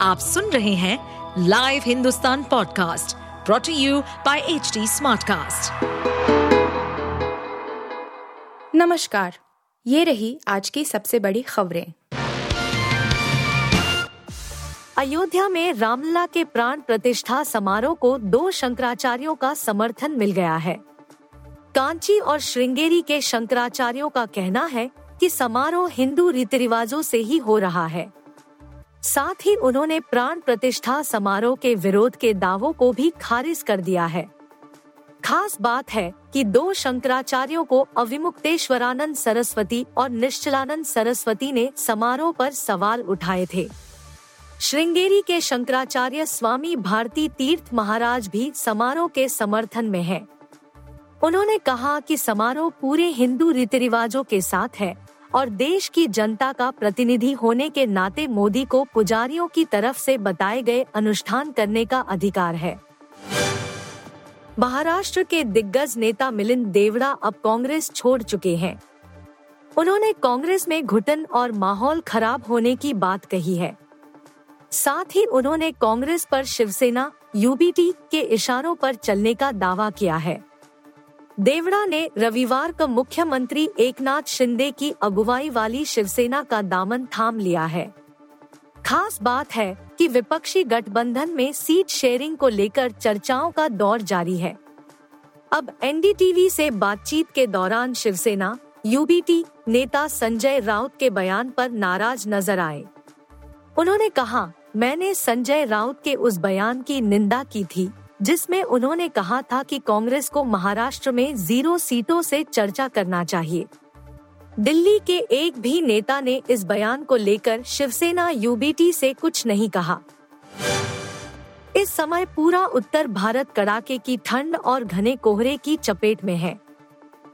आप सुन रहे हैं live Hindustan podcast brought to you by H Smartcast. नमस्कार, ये रही आज की सबसे बड़ी खबरें। अयोध्या में रामलला के प्राण प्रतिष्ठा समारोह को दो शंकराचार्यों का समर्थन मिल गया है। कांची और श्रृंगेरी के शंकराचार्यों का कहना है कि समारोह हिंदू रीति रिवाजों से ही हो रहा है। साथ ही उन्होंने प्राण प्रतिष्ठा समारोह के विरोध के दावों को भी खारिज कर दिया है। खास बात है कि दो शंकराचार्यों को अविमुक्तेश्वरानंद सरस्वती और निश्चलानंद सरस्वती ने समारोह पर सवाल उठाए थे। श्रृंगेरी के शंकराचार्य स्वामी भारती तीर्थ महाराज भी समारोह के समर्थन में हैं। उन्होंने कहा कि समारोह पूरे हिंदू रीति रिवाजों के साथ है। और देश की जनता का प्रतिनिधि होने के नाते मोदी को पुजारियों की तरफ़ से बताए गए अनुष्ठान करने का अधिकार है। महाराष्ट्र के दिग्गज नेता मिलिंद देवड़ा अब कांग्रेस छोड़ चुके हैं। उन्होंने कांग्रेस में घुटन और माहौल खराब होने की बात कही है। साथ ही उन्होंने कांग्रेस पर शिवसेना, यूबीटी के इशारों पर चलने का दावा किया है। देवड़ा ने रविवार को मुख्यमंत्री एकनाथ शिंदे की अगुवाई वाली शिवसेना का दामन थाम लिया है। खास बात है कि विपक्षी गठबंधन में सीट शेयरिंग को लेकर चर्चाओं का दौर जारी है। अब एनडीटीवी से बातचीत के दौरान शिवसेना, यूबीटी नेता संजय राउत के बयान पर नाराज़ नज़र आए। उन्होंने कहा, मैंने संजय राउत के उस बयान की निंदा की थी। जिसमें उन्होंने कहा था कि कांग्रेस को महाराष्ट्र में ज़ीरो सीटों से चर्चा करना चाहिए। दिल्ली के एक भी नेता ने इस बयान को लेकर शिवसेना यूबीटी से कुछ नहीं कहा। इस समय पूरा उत्तर भारत कड़ाके की ठंड और घने कोहरे की चपेट में है।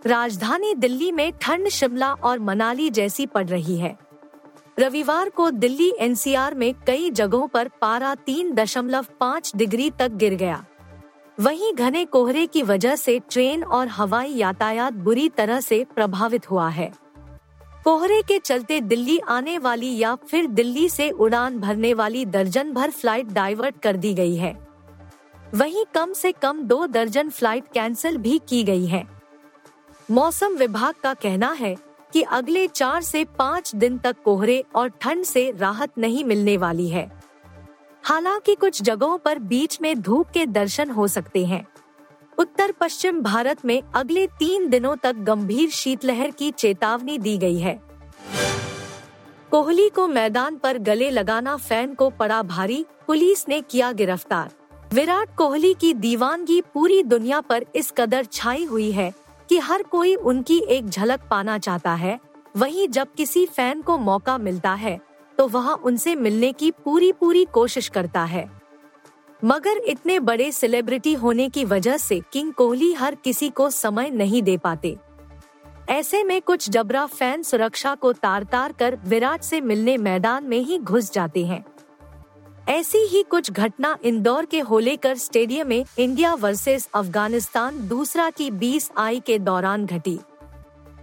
राजधानी दिल्ली में ठंड शिमला और मनाली जैसी पड़ रही है। रविवार को दिल्ली एनसीआर में कई जगहों पर पारा तीन दशमलव पाँच डिग्री तक गिर गया। वहीं घने कोहरे की वजह से ट्रेन और हवाई यातायात बुरी तरह से प्रभावित हुआ है। कोहरे के चलते दिल्ली आने वाली या फिर दिल्ली से उड़ान भरने वाली दर्जन भर फ़्लाइट डाइवर्ट कर दी गई है। वहीं कम से कम दो दर्जन फ़्लाइट कैंसिल भी की गई है। मौसम विभाग का कहना है कि अगले चार से पाँच दिन तक कोहरे और ठंड से राहत नहीं मिलने वाली है। हालाँकि कुछ जगहों पर बीच में धूप के दर्शन हो सकते हैं। उत्तर पश्चिम भारत में अगले तीन दिनों तक गंभीर शीतलहर की चेतावनी दी गई है। कोहली को मैदान पर गले लगाना फ़ैन को पड़ा भारी, पुलिस ने किया गिरफ़्तार। विराट कोहली की दीवानगी पूरी दुनिया पर इस कदर छाई हुई है कि हर कोई उनकी एक झलक पाना चाहता है। वहीं जब किसी फ़ैन को मौका मिलता है तो वह उनसे मिलने की पूरी पूरी कोशिश करता है। मगर इतने बड़े सेलिब्रिटी होने की वजह से किंग कोहली हर किसी को समय नहीं दे पाते। ऐसे में कुछ जबरा फ़ैन सुरक्षा को तार तार कर विराट से मिलने मैदान में ही घुस जाते हैं। ऐसी ही कुछ घटना इंदौर के होलेकर स्टेडियम में इंडिया वर्सेस अफ़गानिस्तान दूसरा की बीस आई के दौरान घटी।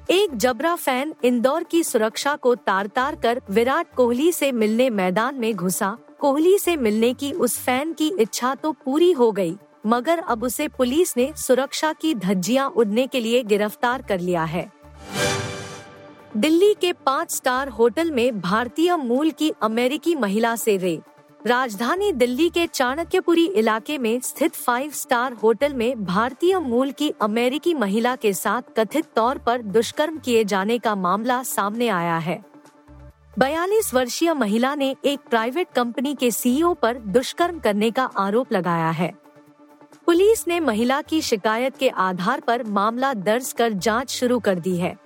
एक जबरा फ़ैन इंदौर की सुरक्षा को तार तार कर विराट कोहली से मिलने मैदान में घुसा। कोहली से मिलने की उस फ़ैन की इच्छा तो पूरी हो गई, मगर अब उसे पुलिस ने सुरक्षा की धज्जियाँ उड़ने के लिए गिरफ़्तार कर लिया है। दिल्ली के पाँच स्टार होटल में भारतीय मूल की अमेरिकी महिला से रेप राजधानी दिल्ली के चाणक्यपुरी इलाके में स्थित फाइव स्टार होटल में भारतीय मूल की अमेरिकी महिला के साथ कथित तौर पर दुष्कर्म किए जाने का मामला सामने आया है। बयालीस वर्षीय महिला ने एक प्राइवेट कंपनी के सीईओ पर दुष्कर्म करने का आरोप लगाया है। पुलिस ने महिला की शिकायत के आधार पर मामला दर्ज कर जाँच शुरू कर दी है।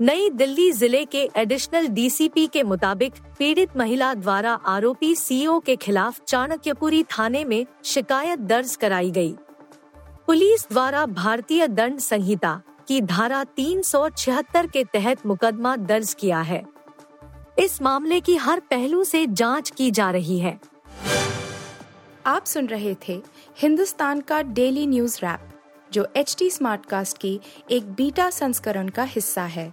नई दिल्ली ज़िले के एडिशनल डीसीपी के मुताबिक पीड़ित महिला द्वारा आरोपी सीईओ के खिलाफ चाणक्यपुरी थाने में शिकायत दर्ज कराई गई। पुलिस द्वारा भारतीय दंड संहिता की धारा 376 के तहत मुकदमा दर्ज किया है। इस मामले की हर पहलू से जाँच की जा रही है। आप सुन रहे थे हिंदुस्तान का डेली न्यूज़ रैप, जो एच टी स्मार्ट कास्ट की एक बीटा संस्करण का हिस्सा है।